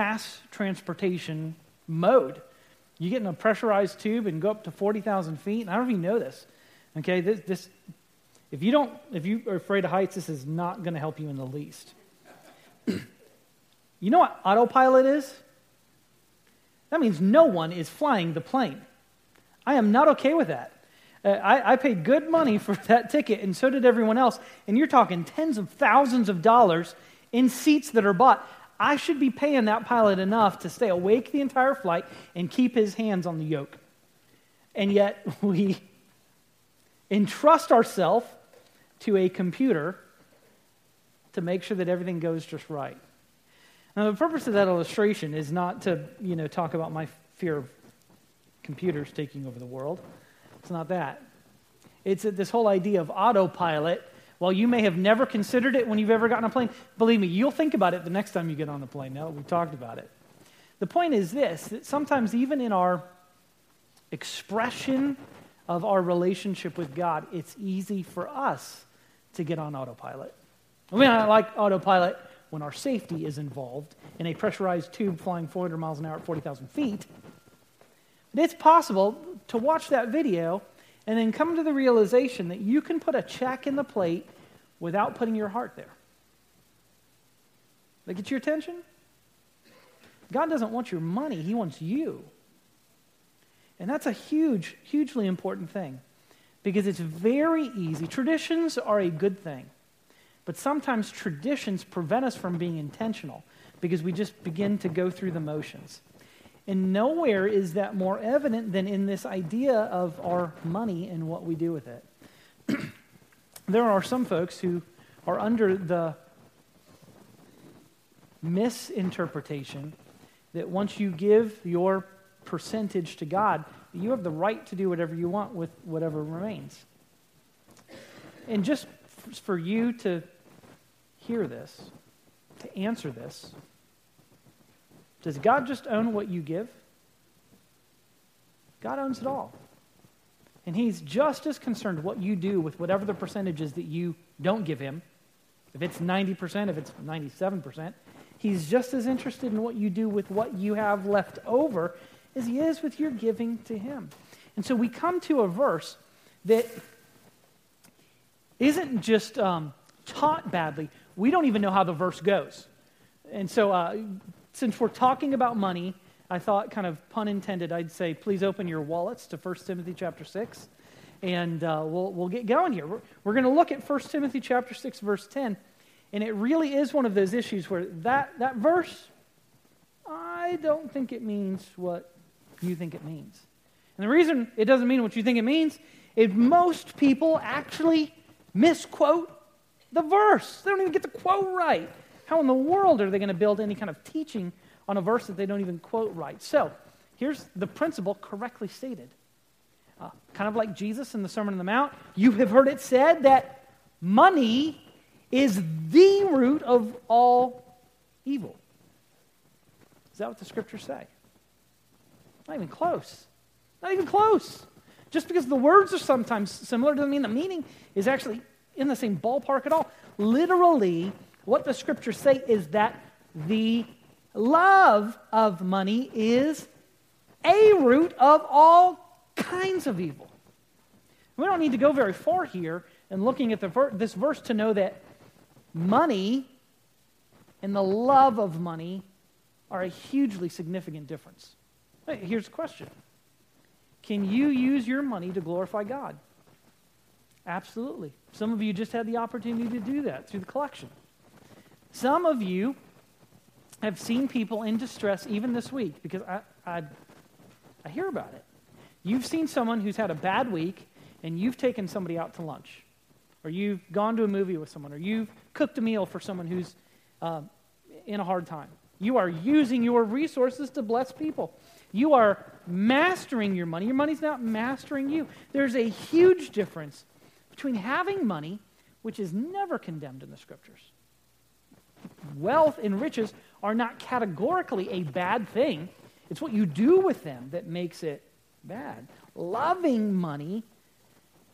mass transportation mode. You get in a pressurized tube and go up to 40,000 feet. And I don't you know this. Okay, this, this if you don't, if you are afraid of heights, this is not going to help you in the least. you know what autopilot is? That means no one is flying the plane. I am not okay with that. Uh, I, I, paid good money for that ticket, and so did everyone else. And you're talking tens of thousands of dollars in seats that are bought. I should be paying that pilot enough to stay awake the entire flight and keep his hands on the yoke. And yet, we entrust ourselves to a computer to make sure that everything goes just right. Now, the purpose of that illustration is not to, you know, talk about my fear of computers taking over the world. It's not that. It's this whole idea of autopilot. While you may have never considered it when you've ever gotten a plane, believe me, you'll think about it the next time you get on a plane. Now we've talked about it. The point is this that sometimes, even in our expression of our relationship with God, it's easy for us to get on autopilot. I mean, I like autopilot when our safety is involved in a pressurized tube flying 400 miles an hour at 40,000 feet. But it's possible to watch that video and then come to the realization that you can put a check in the plate without putting your heart there. That gets your attention? God doesn't want your money, He wants you. And that's a huge, hugely important thing because it's very easy. Traditions are a good thing, but sometimes traditions prevent us from being intentional because we just begin to go through the motions. And nowhere is that more evident than in this idea of our money and what we do with it. there are some folks who are under the misinterpretation that once you give your percentage to God, you have the right to do whatever you want with whatever remains. And just for you to hear this, to answer this, does God just own what you give? God owns it all. And He's just as concerned what you do with whatever the percentage is that you don't give Him. If it's 90%, if it's 97%, He's just as interested in what you do with what you have left over as He is with your giving to Him. And so we come to a verse that isn't just um, taught badly, we don't even know how the verse goes. And so uh, since we're talking about money, I thought, kind of pun intended, I'd say, please open your wallets to 1 Timothy chapter 6. And uh, we'll, we'll get going here. We're, we're going to look at 1 Timothy chapter 6, verse 10. And it really is one of those issues where that, that verse, I don't think it means what you think it means. And the reason it doesn't mean what you think it means is most people actually misquote the verse. They don't even get the quote right. How in the world are they going to build any kind of teaching on a verse that they don't even quote right? So, here's the principle correctly stated. Uh, kind of like Jesus in the Sermon on the Mount, you have heard it said that money is the root of all evil. Is that what the scriptures say? Not even close. Not even close. Just because the words are sometimes similar doesn't mean the meaning is actually in the same ballpark at all. Literally, what the scriptures say is that the love of money is a root of all kinds of evil. We don't need to go very far here in looking at ver- this verse to know that money and the love of money are a hugely significant difference. Here's a question Can you use your money to glorify God? Absolutely. Some of you just had the opportunity to do that through the collection. Some of you have seen people in distress even this week because I, I, I hear about it. You've seen someone who's had a bad week and you've taken somebody out to lunch, or you've gone to a movie with someone, or you've cooked a meal for someone who's uh, in a hard time. You are using your resources to bless people. You are mastering your money. Your money's not mastering you. There's a huge difference between having money, which is never condemned in the scriptures, wealth and riches are not categorically a bad thing. It's what you do with them that makes it bad. Loving money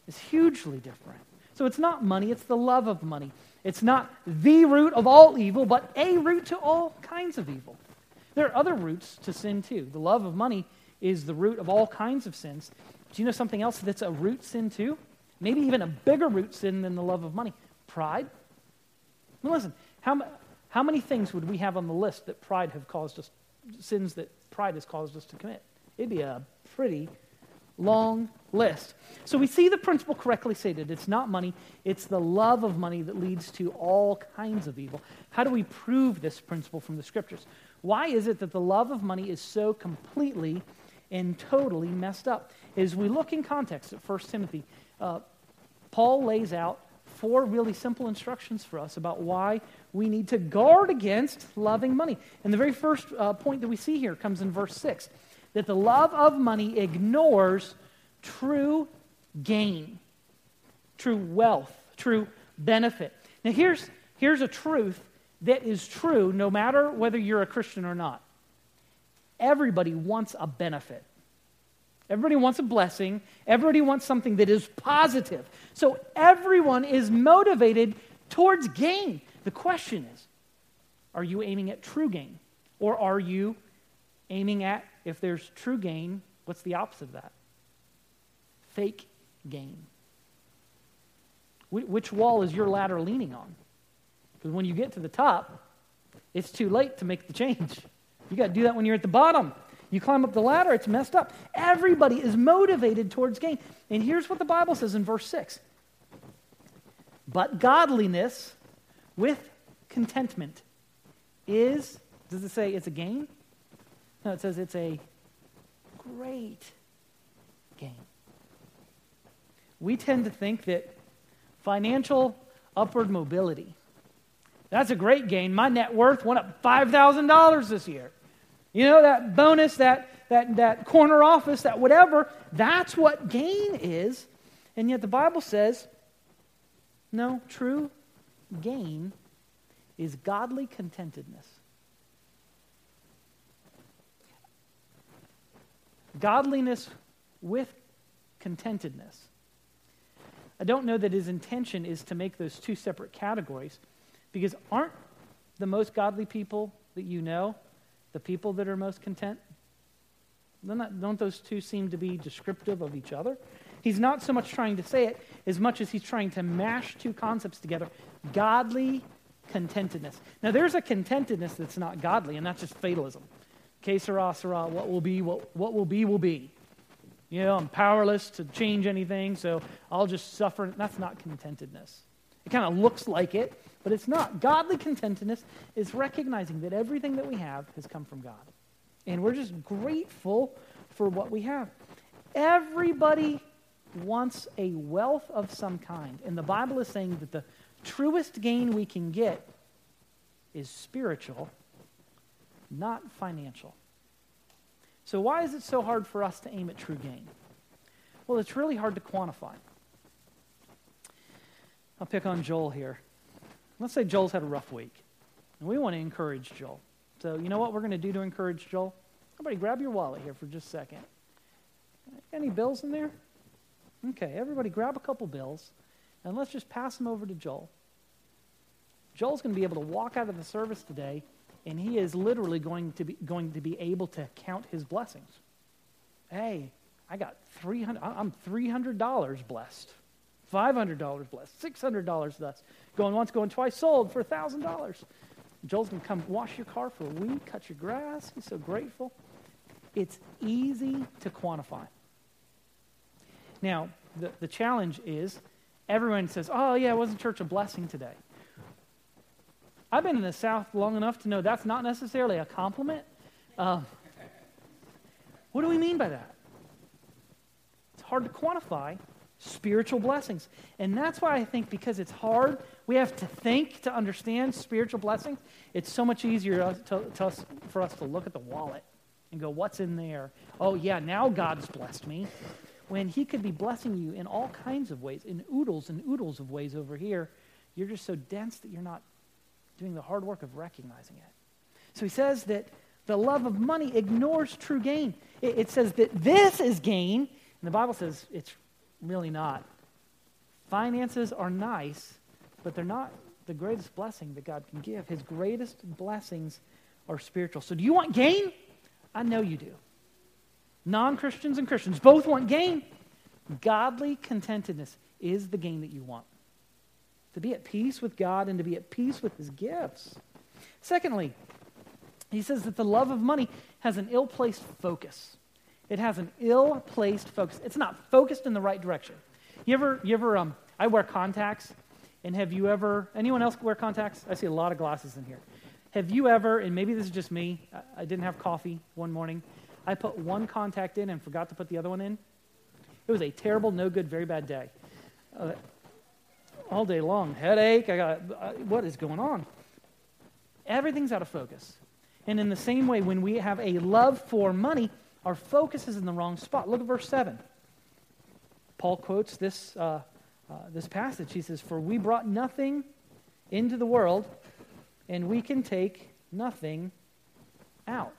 is hugely different. So it's not money, it's the love of money. It's not the root of all evil, but a root to all kinds of evil. There are other roots to sin too. The love of money is the root of all kinds of sins. Do you know something else that's a root sin too? Maybe even a bigger root sin than the love of money pride. Now listen, how, how many things would we have on the list that pride have caused us, sins that pride has caused us to commit? It'd be a pretty long list. So we see the principle correctly stated. It's not money, it's the love of money that leads to all kinds of evil. How do we prove this principle from the scriptures? Why is it that the love of money is so completely and totally messed up? As we look in context at 1 Timothy, uh, Paul lays out four really simple instructions for us about why we need to guard against loving money. And the very first uh, point that we see here comes in verse 6 that the love of money ignores true gain, true wealth, true benefit. Now, here's, here's a truth that is true no matter whether you're a Christian or not. Everybody wants a benefit. Everybody wants a blessing. Everybody wants something that is positive. So everyone is motivated towards gain. The question is are you aiming at true gain? Or are you aiming at, if there's true gain, what's the opposite of that? Fake gain. Which wall is your ladder leaning on? Because when you get to the top, it's too late to make the change. You got to do that when you're at the bottom. You climb up the ladder, it's messed up. Everybody is motivated towards gain. And here's what the Bible says in verse 6 But godliness with contentment is, does it say it's a gain? No, it says it's a great gain. We tend to think that financial upward mobility, that's a great gain. My net worth went up $5,000 this year. You know, that bonus, that, that, that corner office, that whatever, that's what gain is. And yet the Bible says, no, true gain is godly contentedness. Godliness with contentedness. I don't know that his intention is to make those two separate categories because aren't the most godly people that you know the people that are most content? Not, don't those two seem to be descriptive of each other? He's not so much trying to say it as much as he's trying to mash two concepts together godly contentedness. Now, there's a contentedness that's not godly, and that's just fatalism. Que sera, sera, what will be, what, what will be, will be. You know, I'm powerless to change anything, so I'll just suffer. That's not contentedness. It kind of looks like it, but it's not. Godly contentedness is recognizing that everything that we have has come from God. And we're just grateful for what we have. Everybody wants a wealth of some kind. And the Bible is saying that the truest gain we can get is spiritual, not financial. So, why is it so hard for us to aim at true gain? Well, it's really hard to quantify. I'll pick on Joel here. Let's say Joel's had a rough week, and we want to encourage Joel. So, you know what we're going to do to encourage Joel? Everybody, grab your wallet here for just a second. Any bills in there? Okay, everybody, grab a couple bills, and let's just pass them over to Joel. Joel's going to be able to walk out of the service today, and he is literally going to be, going to be able to count his blessings. Hey, I got 300 I'm $300 blessed. $500 blessed, $600 thus. Going once, going twice, sold for $1,000. Joel's going to come wash your car for a week, cut your grass. He's so grateful. It's easy to quantify. Now, the, the challenge is everyone says, oh, yeah, wasn't church a blessing today? I've been in the South long enough to know that's not necessarily a compliment. Uh, what do we mean by that? It's hard to quantify, spiritual blessings. And that's why I think because it's hard, we have to think to understand spiritual blessings. It's so much easier to, to us, for us to look at the wallet and go, what's in there? Oh, yeah, now God's blessed me. When He could be blessing you in all kinds of ways, in oodles and oodles of ways over here, you're just so dense that you're not doing the hard work of recognizing it. So He says that the love of money ignores true gain. It, it says that this is gain, and the Bible says it's Really not. Finances are nice, but they're not the greatest blessing that God can give. His greatest blessings are spiritual. So, do you want gain? I know you do. Non Christians and Christians both want gain. Godly contentedness is the gain that you want. To be at peace with God and to be at peace with his gifts. Secondly, he says that the love of money has an ill placed focus. It has an ill placed focus. It's not focused in the right direction. You ever, you ever, um, I wear contacts, and have you ever, anyone else wear contacts? I see a lot of glasses in here. Have you ever, and maybe this is just me, I, didn't have coffee one morning. I put one contact in and forgot to put the other one in. It was a terrible, no good, very bad day. Uh, all day long, headache. I got, uh, what is going on? Everything's out of focus. And in the same way, when we have a love for money, our focus is in the wrong spot. Look at verse 7. Paul quotes this, uh, uh, this passage. He says, For we brought nothing into the world, and we can take nothing out.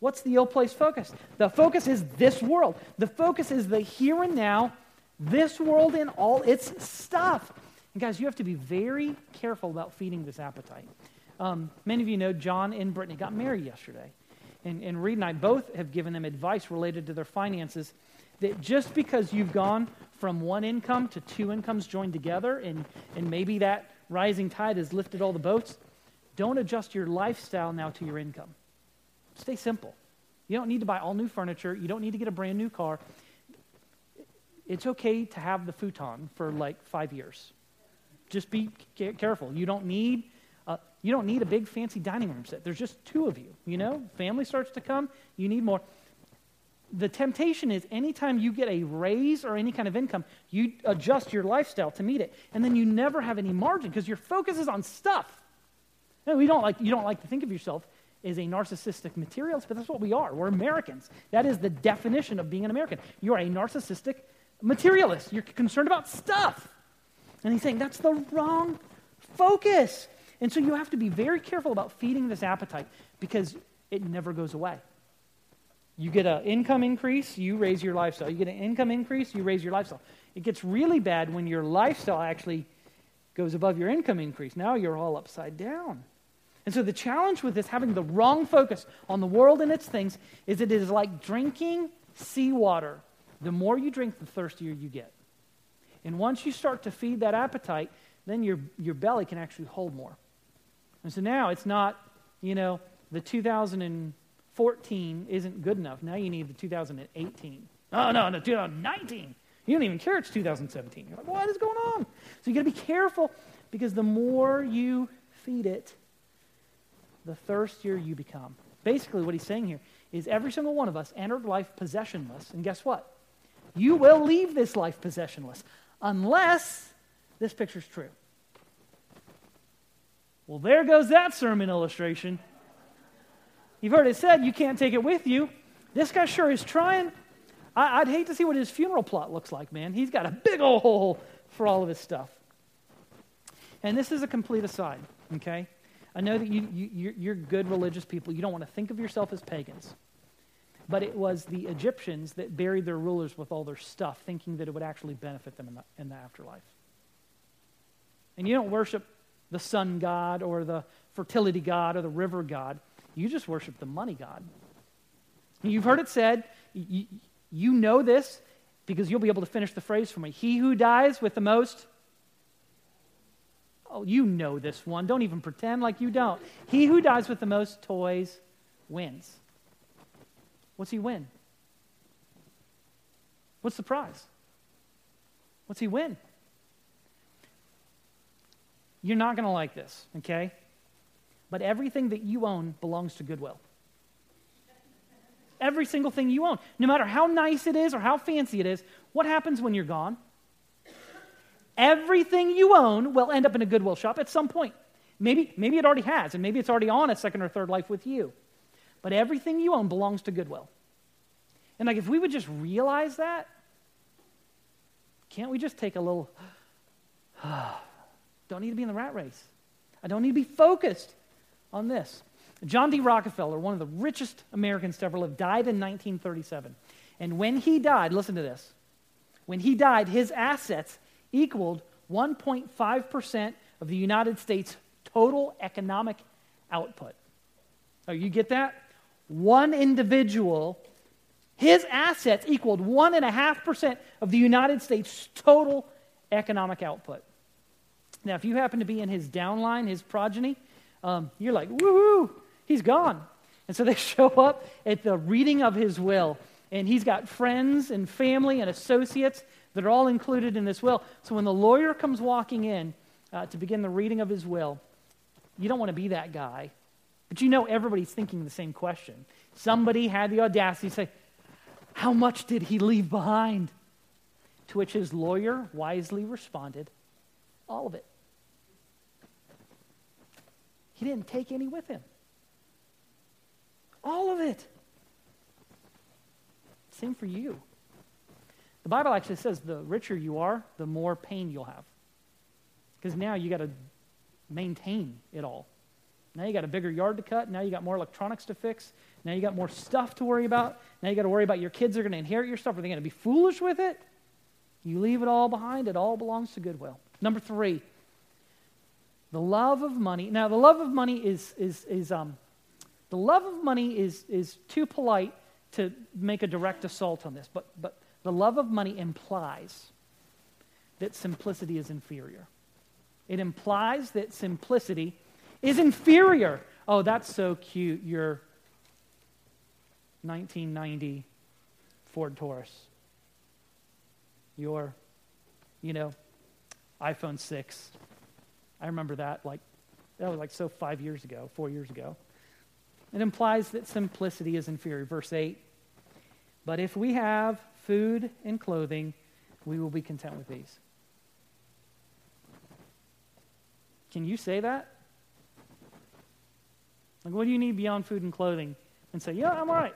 What's the ill placed focus? The focus is this world. The focus is the here and now, this world and all its stuff. And guys, you have to be very careful about feeding this appetite. Um, many of you know John and Brittany got married yesterday. And, and Reed and I both have given them advice related to their finances that just because you've gone from one income to two incomes joined together, and, and maybe that rising tide has lifted all the boats, don't adjust your lifestyle now to your income. Stay simple. You don't need to buy all new furniture. You don't need to get a brand new car. It's okay to have the futon for like five years. Just be careful. You don't need uh, you don't need a big fancy dining room set. There's just two of you. You know, family starts to come. You need more. The temptation is anytime you get a raise or any kind of income, you adjust your lifestyle to meet it, and then you never have any margin because your focus is on stuff. No, we don't like you don't like to think of yourself is a narcissistic materialist, but that's what we are. We're Americans. That is the definition of being an American. You're a narcissistic materialist. You're concerned about stuff. And he's saying that's the wrong focus. And so you have to be very careful about feeding this appetite because it never goes away. You get an income increase, you raise your lifestyle. You get an income increase, you raise your lifestyle. It gets really bad when your lifestyle actually goes above your income increase. Now you're all upside down. And so the challenge with this, having the wrong focus on the world and its things, is it is like drinking seawater. The more you drink, the thirstier you get. And once you start to feed that appetite, then your, your belly can actually hold more. And so now it's not, you know, the 2014 isn't good enough. Now you need the 2018. Oh, no, no, 2019. You don't even care it's 2017. You're like, what is going on? So you got to be careful because the more you feed it, the thirstier you become. Basically, what he's saying here is every single one of us entered life possessionless. And guess what? You will leave this life possessionless unless this picture's true. Well, there goes that sermon illustration. You've heard it said you can't take it with you. This guy sure is trying. I, would hate to see what his funeral plot looks like, man. He's got a big old hole for all of his stuff. And this is a complete aside, okay? I know that you, you, you're good religious people. You don't want to think of yourself as pagans. But it was the Egyptians that buried their rulers with all their stuff, thinking that it would actually benefit them in the, in the afterlife. And you don't worship the sun god or the fertility god or the river god. You just worship the money god. You've heard it said, you, know this because you'll be able to finish the phrase for me. He who dies with the most Oh, you know this one. Don't even pretend like you don't. He who dies with the most toys wins. What's he win? What's the prize? What's he win? You're not going to like this, okay? But everything that you own belongs to Goodwill. Every single thing you own. No matter how nice it is or how fancy it is, what happens when you're gone? Everything you own will end up in a Goodwill shop at some point. Maybe, maybe it already has, and maybe it's already on its second or third life with you. But everything you own belongs to Goodwill. And like if we would just realize that, can't we just take a little ah, don't need to be in the rat race. I don't need to be focused on this. John D. Rockefeller, one of the richest Americans to ever live, died in 1937. And when he died, listen to this. When he died, his assets equaled 1.5% of the United States' total economic output. Oh, you get that? One individual, his assets equaled 1.5% of the United States' total economic output. Now, if you happen to be in his downline, his progeny, um, you're like, woohoo, he's gone. And so they show up at the reading of his will, and he's got friends and family and associates that are all included in this will. So when the lawyer comes walking in uh, to begin the reading of his will, you don't want to be that guy. But you know everybody's thinking the same question. Somebody had the audacity to say, How much did he leave behind? To which his lawyer wisely responded, All of it. He didn't take any with him. All of it. Same for you. The Bible actually says the richer you are, the more pain you'll have. Because now you got to maintain it all. Now you got a bigger yard to cut. Now you got more electronics to fix. Now you got more stuff to worry about. Now you got to worry about your kids are going to inherit your stuff. Are they going to be foolish with it? You leave it all behind. It all belongs to Goodwill. Number three, the love of money. Now, the love of money is, is, is um, the love of money is, is too polite to make a direct assault on this, but, but the love of money implies that simplicity is inferior. It implies that simplicity is inferior. Oh, that's so cute. Your 1990 Ford Taurus. Your, you know, iPhone 6. I remember that like that was like so 5 years ago, 4 years ago. It implies that simplicity is inferior. Verse 8. But if we have food and clothing, we will be content with these. Can you say that? Like, what do you need beyond food and clothing? And say, yeah, I'm all right.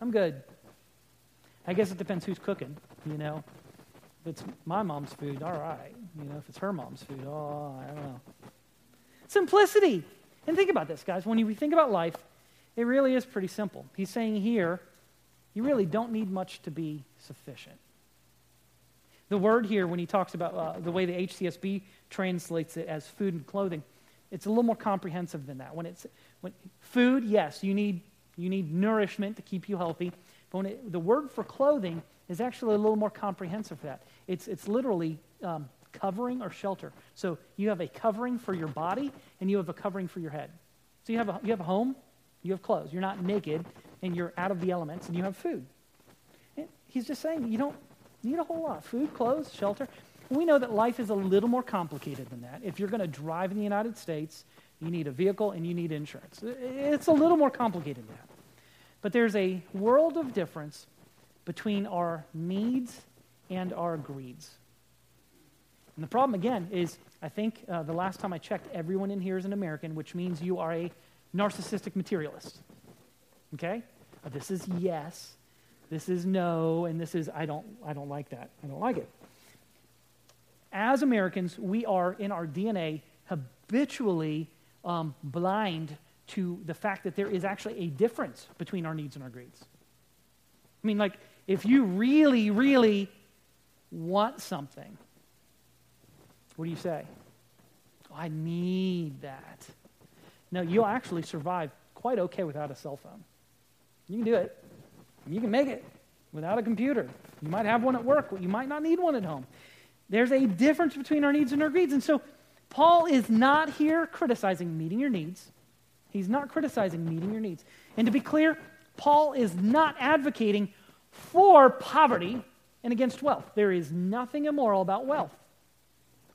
I'm good. I guess it depends who's cooking, you know. It's my mom's food, all right. You know, if it's her mom's food, oh, I don't know. Simplicity. And think about this, guys. When you think about life, it really is pretty simple. He's saying here, you really don't need much to be sufficient. The word here, when he talks about uh, the way the HCSB translates it as food and clothing, it's a little more comprehensive than that. When it's when, food, yes, you need, you need nourishment to keep you healthy. But it, the word for clothing is actually a little more comprehensive for that. It's, it's literally um, covering or shelter. So you have a covering for your body and you have a covering for your head. So you have a, you have a home, you have clothes. You're not naked and you're out of the elements and you have food. And he's just saying you don't need a whole lot food, clothes, shelter. We know that life is a little more complicated than that. If you're going to drive in the United States, you need a vehicle and you need insurance. It's a little more complicated than that. But there's a world of difference between our needs and our greeds. And the problem, again, is I think uh, the last time I checked, everyone in here is an American, which means you are a narcissistic materialist. Okay? Uh, this is yes, this is no, and this is I don't, I don't like that. I don't like it. As Americans, we are in our DNA habitually um, blind to the fact that there is actually a difference between our needs and our greeds. I mean, like, if you really, really want something, what do you say? Oh, I need that. No, you'll actually survive quite okay without a cell phone. You can do it. You can make it without a computer. You might have one at work, but you might not need one at home. There's a difference between our needs and our greeds. And so Paul is not here criticizing meeting your needs. He's not criticizing meeting your needs. And to be clear, Paul is not advocating for poverty and against wealth. There is nothing immoral about wealth.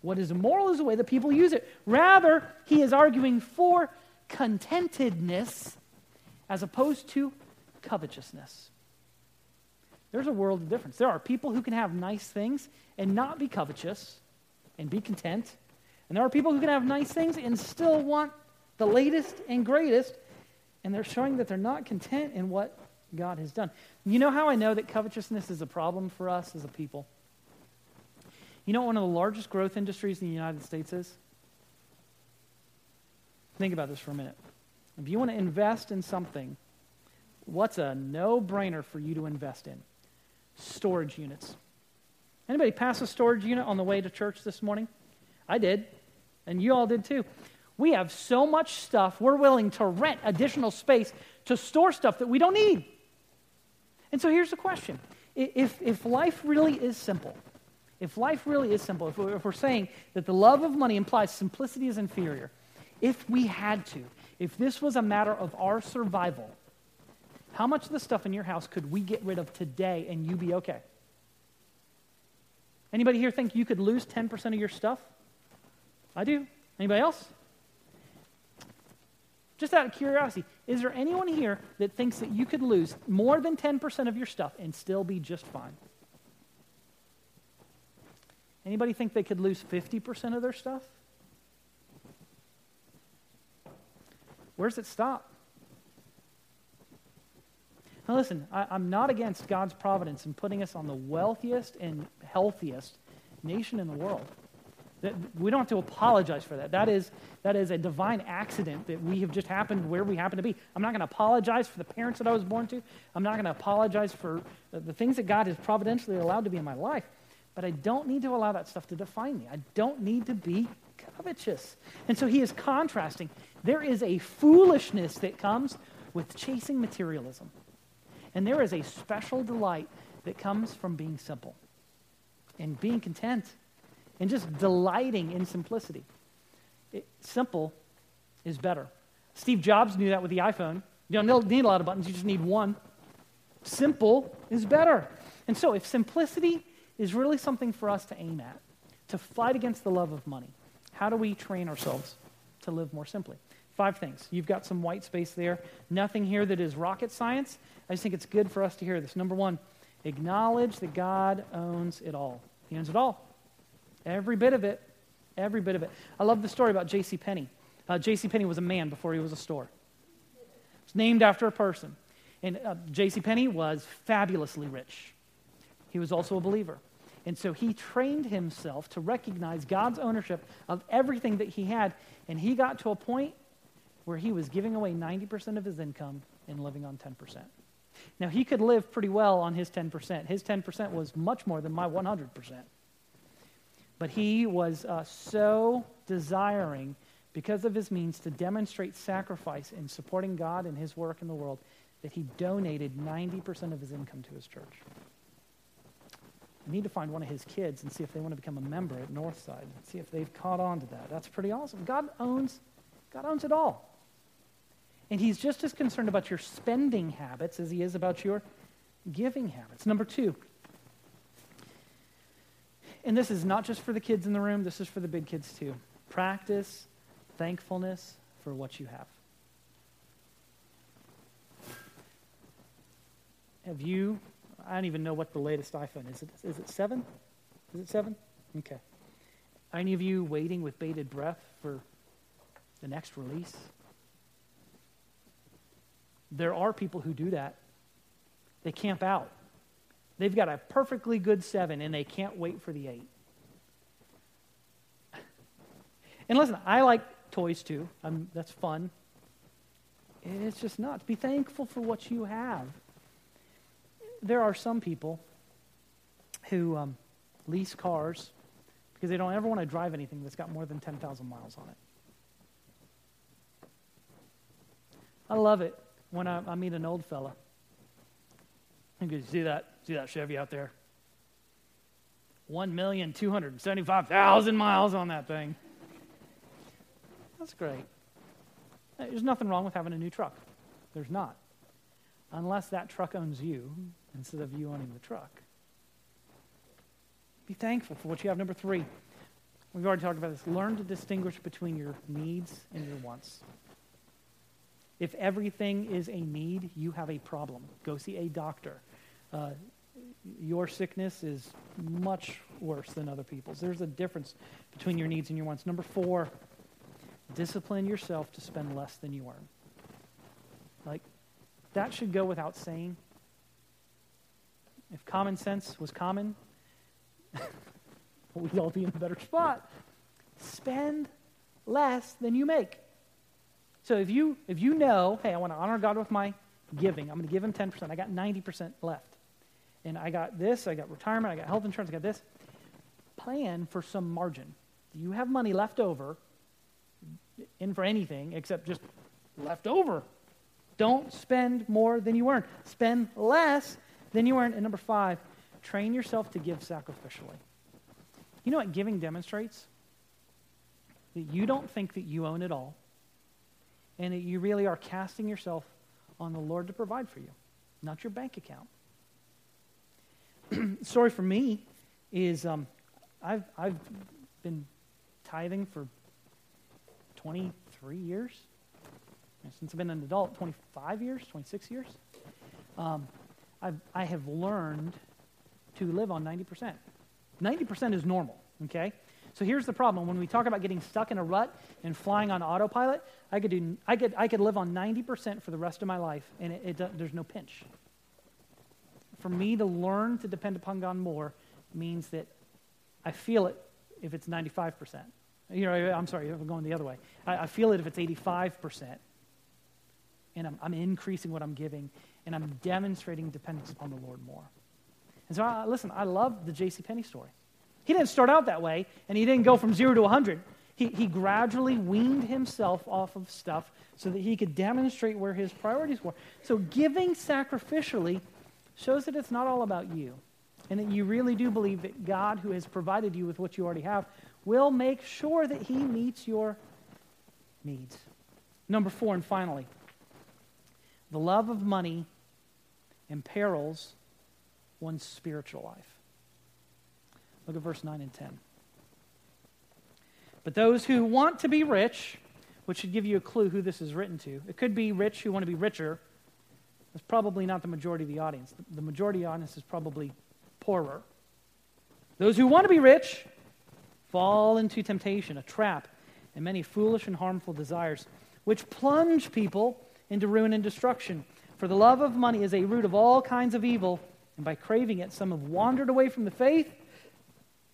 What is immoral is the way that people use it. Rather, he is arguing for contentedness as opposed to covetousness. There's a world of difference. There are people who can have nice things and not be covetous and be content. And there are people who can have nice things and still want the latest and greatest, and they're showing that they're not content in what God has done. You know how I know that covetousness is a problem for us as a people? You know what one of the largest growth industries in the United States is? Think about this for a minute. If you want to invest in something, what's a no-brainer for you to invest in? Storage units. Anybody pass a storage unit on the way to church this morning? I did, and you all did too. We have so much stuff, we're willing to rent additional space to store stuff that we don't need. And so here's the question if, if life really is simple, if life really is simple, if we're, saying that the love of money implies simplicity is inferior, if we had to, if this was a matter of our survival, how much of the stuff in your house could we get rid of today and you be okay? Anybody here think you could lose 10% of your stuff? I do. Anybody else? Just out of curiosity, is there anyone here that thinks that you could lose more than 10% of your stuff and still be just fine? Anybody think they could lose 50% of their stuff? Where does it stop? Now, listen, I, am not against God's providence in putting us on the wealthiest and healthiest nation in the world. We don't have to apologize for that. That is, that is a divine accident that we have just happened where we happen to be. I'm not going to apologize for the parents that I was born to. I'm not going to apologize for the things that God has providentially allowed to be in my life. But I don't need to allow that stuff to define me. I don't need to be covetous. And so he is contrasting. There is a foolishness that comes with chasing materialism. And there is a special delight that comes from being simple and being content and just delighting in simplicity. It, simple is better. Steve Jobs knew that with the iPhone. You don't need a lot of buttons, you just need one. Simple is better. And so, if simplicity is really something for us to aim at, to fight against the love of money, how do we train ourselves to live more simply? Five things. You've got some white space there. Nothing here that is rocket science. I just think it's good for us to hear this. Number one, acknowledge that God owns it all. He owns it all. Every bit of it. Every bit of it. I love the story about J.C. Penney. Uh, J.C. Penney was a man before he was a store. It's named after a person. And uh, J.C. Penney was fabulously rich. He was also a believer. And so he trained himself to recognize God's ownership of everything that he had. And he got to a point where he was giving away 90% of his income and living on 10%. Now, he could live pretty well on his 10%. His 10% was much more than my 100%. But he was uh, so desiring, because of his means, to demonstrate sacrifice in supporting God and his work in the world that he donated 90% of his income to his church. I need to find one of his kids and see if they want to become a member at Northside. See if they've caught on to that. That's pretty awesome. God owns, God owns it all. And he's just as concerned about your spending habits as he is about your giving habits. Number two, and this is not just for the kids in the room, this is for the big kids too. Practice thankfulness for what you have. Have you, I don't even know what the latest iPhone is. Is it seven? Is it seven? Okay. Any of you waiting with bated breath for the next release? There are people who do that. They camp out. They've got a perfectly good seven and they can't wait for the eight. And listen, I like toys too. I'm, that's fun. It's just not. Be thankful for what you have. There are some people who um, lease cars because they don't ever want to drive anything that's got more than 10,000 miles on it. I love it when I, I meet an old fella. And you see that, see that Chevy out there? 1,275,000 miles on that thing. That's great. There's nothing wrong with having a new truck. There's not. Unless that truck owns you instead of you owning the truck. Be thankful for what you have. Number three, we've already talked about this. Learn to distinguish between your needs and your wants. If everything is a need, you have a problem. Go see a doctor. Uh, your sickness is much worse than other people's. There's a difference between your needs and your wants. Number four, discipline yourself to spend less than you earn. Like, that should go without saying. If common sense was common, we'd all be in a better spot. Spend less than you make. So if you if you know, hey, I want to honor God with my giving, I'm going to give him 10%. I got 90% left. And I got this, I got retirement, I got health insurance, I got this. Plan for some margin. Do you have money left over? in for anything except just left over. Don't spend more than you earn. Spend less than you earn. And number five, train yourself to give sacrificially. You know what giving demonstrates? That you don't think that you own it all, and that you really are casting yourself on the Lord to provide for you, not your bank account. Story for me is um, I've, I've been tithing for 23 years. Since I've been an adult, 25 years, 26 years. Um, I've, I have learned to live on 90%. 90% is normal, okay? So here's the problem. When we talk about getting stuck in a rut and flying on autopilot, I could, do, I could, I could live on 90% for the rest of my life, and it, it, there's no pinch. For me to learn to depend upon God more means that I feel it if it's 95%. You know, I'm sorry, I'm going the other way. I, I feel it if it's 85%. And I'm, I'm, increasing what I'm giving, and I'm demonstrating dependence upon the Lord more. And so, I, listen, I love the J.C. Penney story. He didn't start out that way, and he didn't go from zero to 100. He, he gradually weaned himself off of stuff so that he could demonstrate where his priorities were. So, giving sacrificially shows that it's not all about you, and that you really do believe that God, who has provided you with what you already have, will make sure that he meets your needs. Number four, and finally, the love of money imperils one's spiritual life. Look at verse 9 and 10. But those who want to be rich, which should give you a clue who this is written to, it could be rich who want to be richer. That's probably not the majority of the audience. The majority of the audience is probably poorer. Those who want to be rich fall into temptation, a trap, and many foolish and harmful desires, which plunge people into ruin and destruction. For the love of money is a root of all kinds of evil, and by craving it, some have wandered away from the faith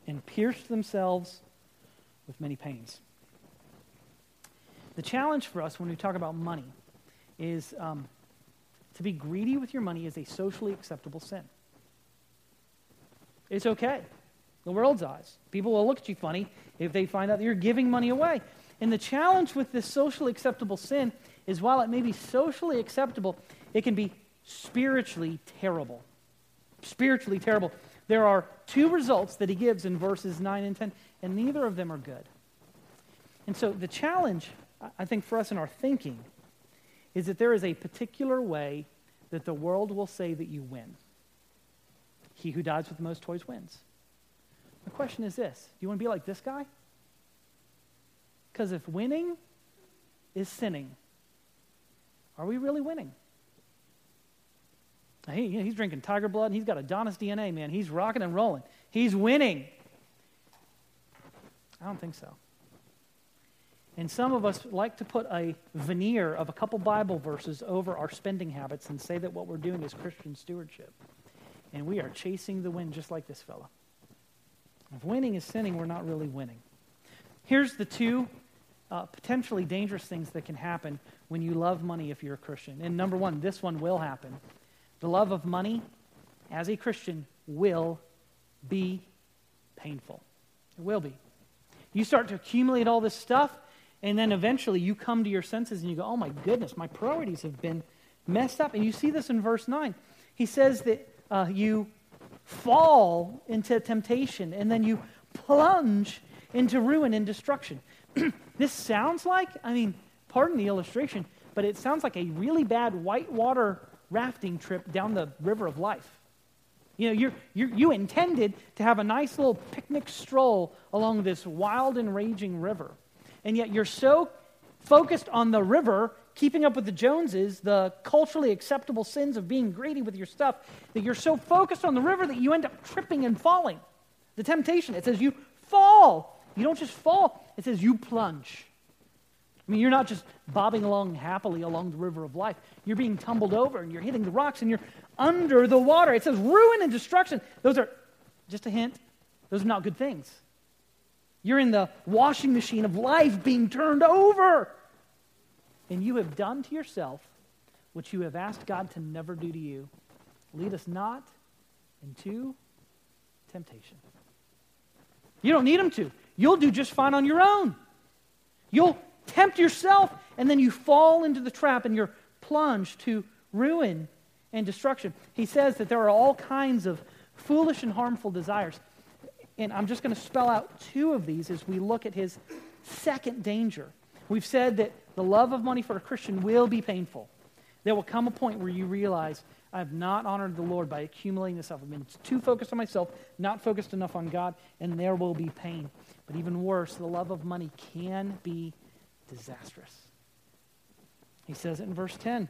and pierced themselves with many pains. The challenge for us when we talk about money is um, to be greedy with your money is a socially acceptable sin. It's okay the world's eyes. People will look at you funny if they find out that you're giving money away. And the challenge with this socially acceptable sin is while it may be socially acceptable, it can be spiritually terrible. Spiritually terrible. There are two results that he gives in verses 9 and 10, and neither of them are good. And so the challenge, I think, for us in our thinking is that there is a particular way that the world will say that you win. He who dies with the most toys wins. The question is this Do you want to be like this guy? Because if winning is sinning, are we really winning? He, he's drinking tiger blood and he's got Adonis DNA, man. He's rocking and rolling. He's winning. I don't think so. And some of us like to put a veneer of a couple Bible verses over our spending habits and say that what we're doing is Christian stewardship. And we are chasing the wind just like this fella. If winning is sinning, we're not really winning. Here's the two uh, potentially dangerous things that can happen when you love money if you're a Christian. And number one, this one will happen. The love of money as a Christian will be painful. It will be. You start to accumulate all this stuff, and then eventually you come to your senses and you go, oh my goodness, my priorities have been messed up. And you see this in verse 9. He says that uh, you fall into temptation and then you plunge into ruin and destruction. this sounds like, I mean, pardon the illustration, but it sounds like a really bad whitewater rafting trip down the river of life. You know, you're, you're, you intended to have a nice little picnic stroll along this wild and raging river. And yet you're so focused on the river keeping up with the Joneses, the culturally acceptable sins of being greedy with your stuff, that you're so focused on the river that you end up tripping and falling. The temptation, it says you fall. You don't just fall, it says you plunge. I mean, you're not just bobbing along happily along the river of life. You're being tumbled over and you're hitting the rocks and you're under the water. It says ruin and destruction. Those are, just a hint, those are not good things. You're in the washing machine of life being turned over and you have done to yourself what you have asked God to never do to you. Lead us not into temptation. You don't need him to. You'll do just fine on your own. You'll tempt yourself, and then you fall into the trap and you're plunged to ruin and destruction. He says that there are all kinds of foolish and harmful desires. And I'm just going to spell out two of these as we look at his second danger. We've said that the love of money for a Christian will be painful. There will come a point where you realize I have not honored the Lord by accumulating this stuff. I've been too focused on myself, not focused enough on God, and there will be pain. But even worse, the love of money can be disastrous. He says it in verse 10.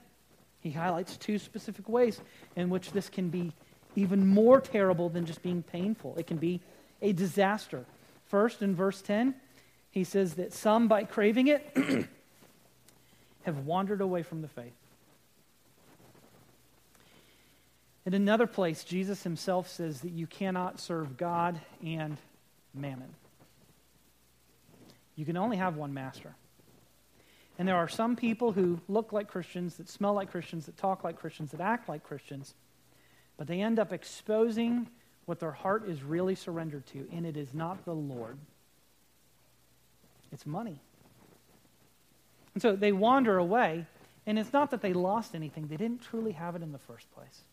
He highlights two specific ways in which this can be even more terrible than just being painful. It can be a disaster. First, in verse 10, he says that some, by craving it, have wandered away from the faith. In another place, Jesus himself says that you cannot serve God and mammon. You can only have one master. And there are some people who look like Christians, that smell like Christians, that talk like Christians, that act like Christians, but they end up exposing what their heart is really surrendered to, and it is not the Lord. It's money. And so they wander away, and it's not that they lost anything, they didn't truly have it in the first place.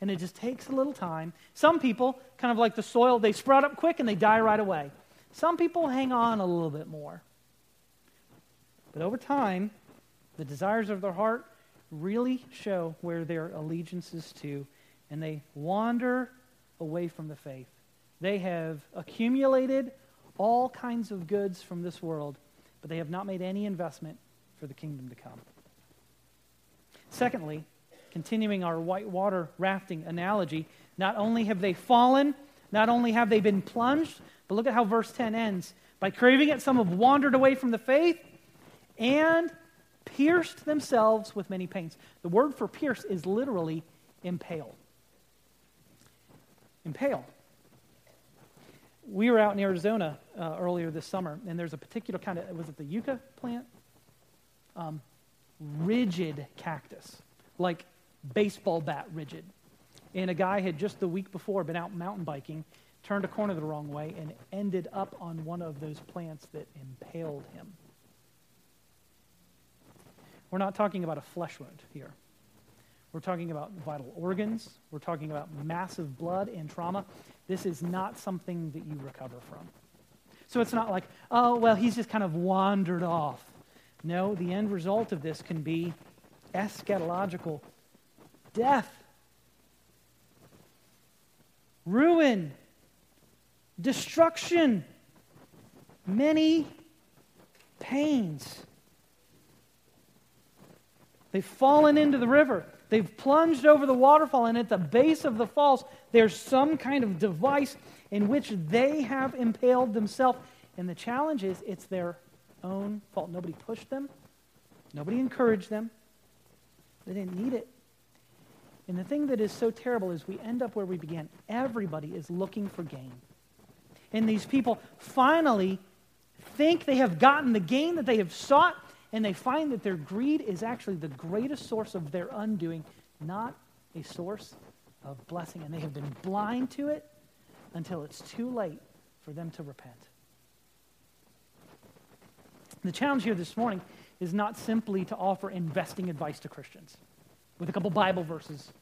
And it just takes a little time. Some people, kind of like the soil, they sprout up quick and they die right away. Some people hang on a little bit more. But over time, the desires of their heart really show where their allegiance is to, and they wander away from the faith. They have accumulated all kinds of goods from this world, but they have not made any investment for the kingdom to come. Secondly, continuing our whitewater rafting analogy, not only have they fallen, not only have they been plunged, but look at how verse 10 ends. By craving it, some have wandered away from the faith and pierced themselves with many pains. The word for pierce is literally impale. Impale. We were out in Arizona uh, earlier this summer, and there's a particular kind of, was it the yucca plant? Um, rigid cactus, like baseball bat rigid. And a guy had just the week before been out mountain biking, turned a corner the wrong way, and ended up on one of those plants that impaled him. We're not talking about a flesh wound here. We're talking about vital organs. We're talking about massive blood and trauma. This is not something that you recover from. So it's not like, oh, well, he's just kind of wandered off. No, the end result of this can be eschatological death, ruin, destruction, many pains. They've fallen into the river. They've plunged over the waterfall, and at the base of the falls, there's some kind of device in which they have impaled themselves. And the challenge is it's their own fault. Nobody pushed them, nobody encouraged them, they didn't need it. And the thing that is so terrible is we end up where we began. Everybody is looking for gain. And these people finally think they have gotten the gain that they have sought, and they find that their greed is actually the greatest source of their undoing, not a source of blessing. And they have been blind to it until it's too late for them to repent. The challenge here this morning is not simply to offer investing advice to Christians with a couple Bible verses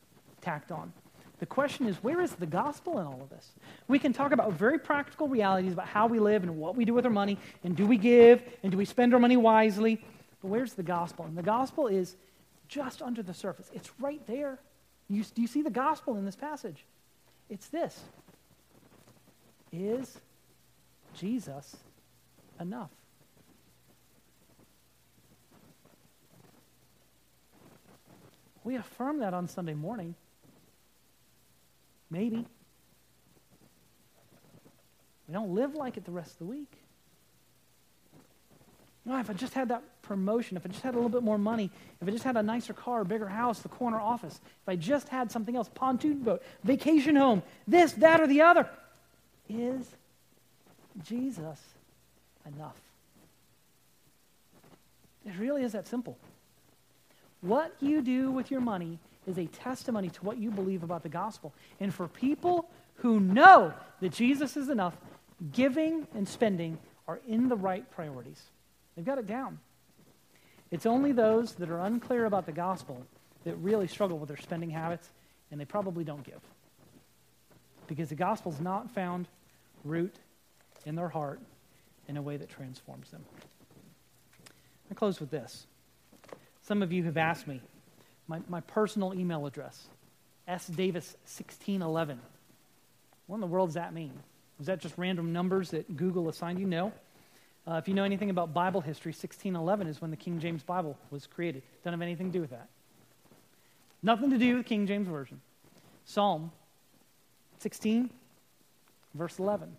tacked on. The question is, where is the gospel in all of this? We can talk about very practical realities about how we live and what we do with our money, and do we give, and do we spend our money wisely? But where's the gospel? And the gospel is just under the surface. It's right there. You, do you see the gospel in this passage? It's this Is Jesus enough? We affirm that on Sunday morning. Maybe. We don't live like it the rest of the week. If I just had that promotion, if I just had a little bit more money, if I just had a nicer car, bigger house, the corner office, if I just had something else, pontoon boat, vacation home, this, that, or the other, is Jesus enough? It really is that simple. What you do with your money is a testimony to what you believe about the gospel. And for people who know that Jesus is enough, giving and spending are in the right priorities. They've got it down. It's only those that are unclear about the gospel that really struggle with their spending habits, and they probably don't give. Because the gospel's not found root in their heart in a way that transforms them. I close with this. Some of you have asked me my, my personal email address, sdavis1611. What in the world does that mean? Is that just random numbers that Google assigned you? No. Uh, if you know anything about Bible history, 1611 is when the King James Bible was created. Doesn't have anything to do with that. Nothing to do with King James Version. Psalm 16, verse 11,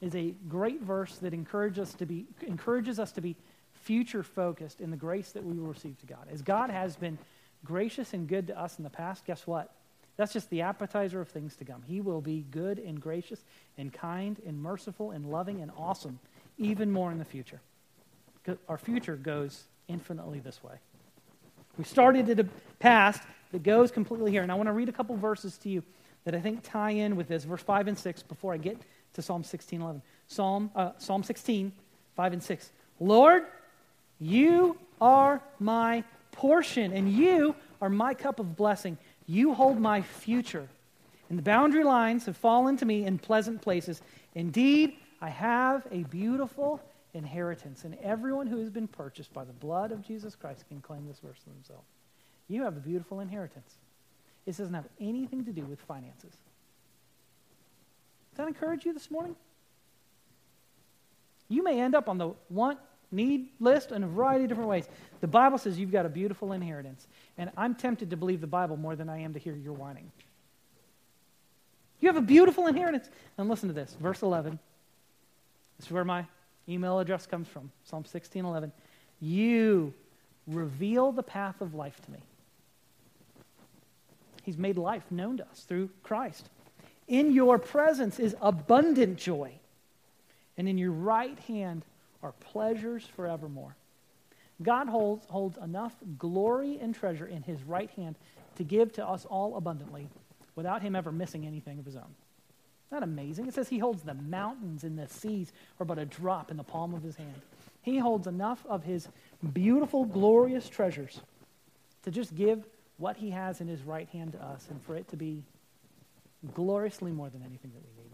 is a great verse that encourages us to be, encourages us to be future focused in the grace that we will receive to God. As God has been gracious and good to us in the past, guess what? That's just the appetizer of things to come. He will be good and gracious and kind and merciful and loving and awesome even more in the future. Our future goes infinitely this way. We started at a past that goes completely here. And I want to read a couple verses to you that I think tie in with this, verse 5 and 6, before I get to Psalm 16, 11. Psalm, uh, Psalm 16, 5 and 6. Lord, you are my portion, and you are my cup of blessing. You hold my future. And the boundary lines have fallen to me in pleasant places. Indeed, I have a beautiful inheritance, and everyone who has been purchased by the blood of Jesus Christ can claim this verse for themselves. You have a beautiful inheritance. This doesn't have anything to do with finances. Does that encourage you this morning? You may end up on the want, need list in a variety of different ways. The Bible says you've got a beautiful inheritance. And I'm tempted to believe the Bible more than I am to hear your whining. You have a beautiful inheritance. And listen to this, verse 11. This is where my email address comes from Psalm 16:11. You reveal the path of life to me. He's made life known to us through Christ. In your presence is abundant joy, and in your right hand are pleasures forevermore. God holds, holds enough glory and treasure in his right hand to give to us all abundantly without him ever missing anything of his own. Isn't that amazing? It says he holds the mountains and the seas are but a drop in the palm of his hand. He holds enough of his beautiful, glorious treasures to just give what he has in his right hand to us and for it to be gloriously more than anything that we need.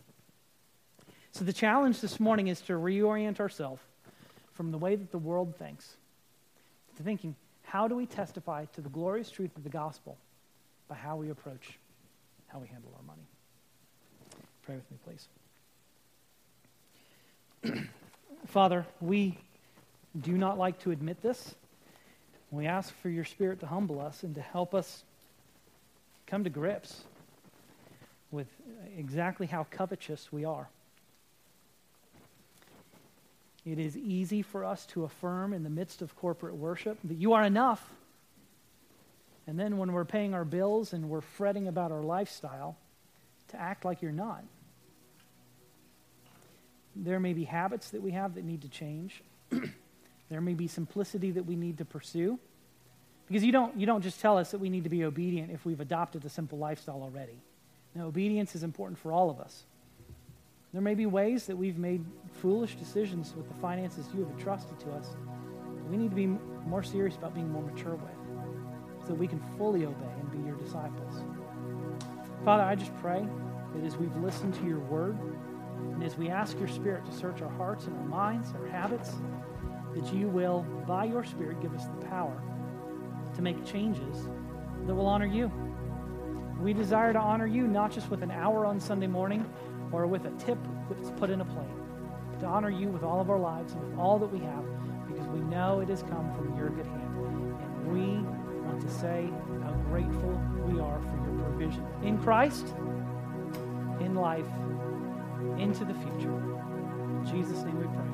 So the challenge this morning is to reorient ourselves from the way that the world thinks to thinking, how do we testify to the glorious truth of the gospel by how we approach how we handle our money? Pray with me, please. Father, we do not like to admit this. We ask for your Spirit to humble us and to help us come to grips with exactly how covetous we are. It is easy for us to affirm in the midst of corporate worship that you are enough. And then when we're paying our bills and we're fretting about our lifestyle, to act like you're not. There may be habits that we have that need to change. there may be simplicity that we need to pursue. Because you don't, you don't just tell us that we need to be obedient if we've adopted a simple lifestyle already. Now, obedience is important for all of us. There may be ways that we've made foolish decisions with the finances you have entrusted to us. We need to be more serious about being more mature with so that we can fully obey and be your disciples. Father, I just pray that as we've listened to your word and as we ask your Spirit to search our hearts and our minds, our habits, that you will, by your Spirit, give us the power to make changes that will honor you. We desire to honor you not just with an hour on Sunday morning or with a tip that's put in a plate, but to honor you with all of our lives and with all that we have because we know it has come from your good hand. And we want to say grateful we are for your provision in Christ, in life, into the future. In Jesus' name we pray.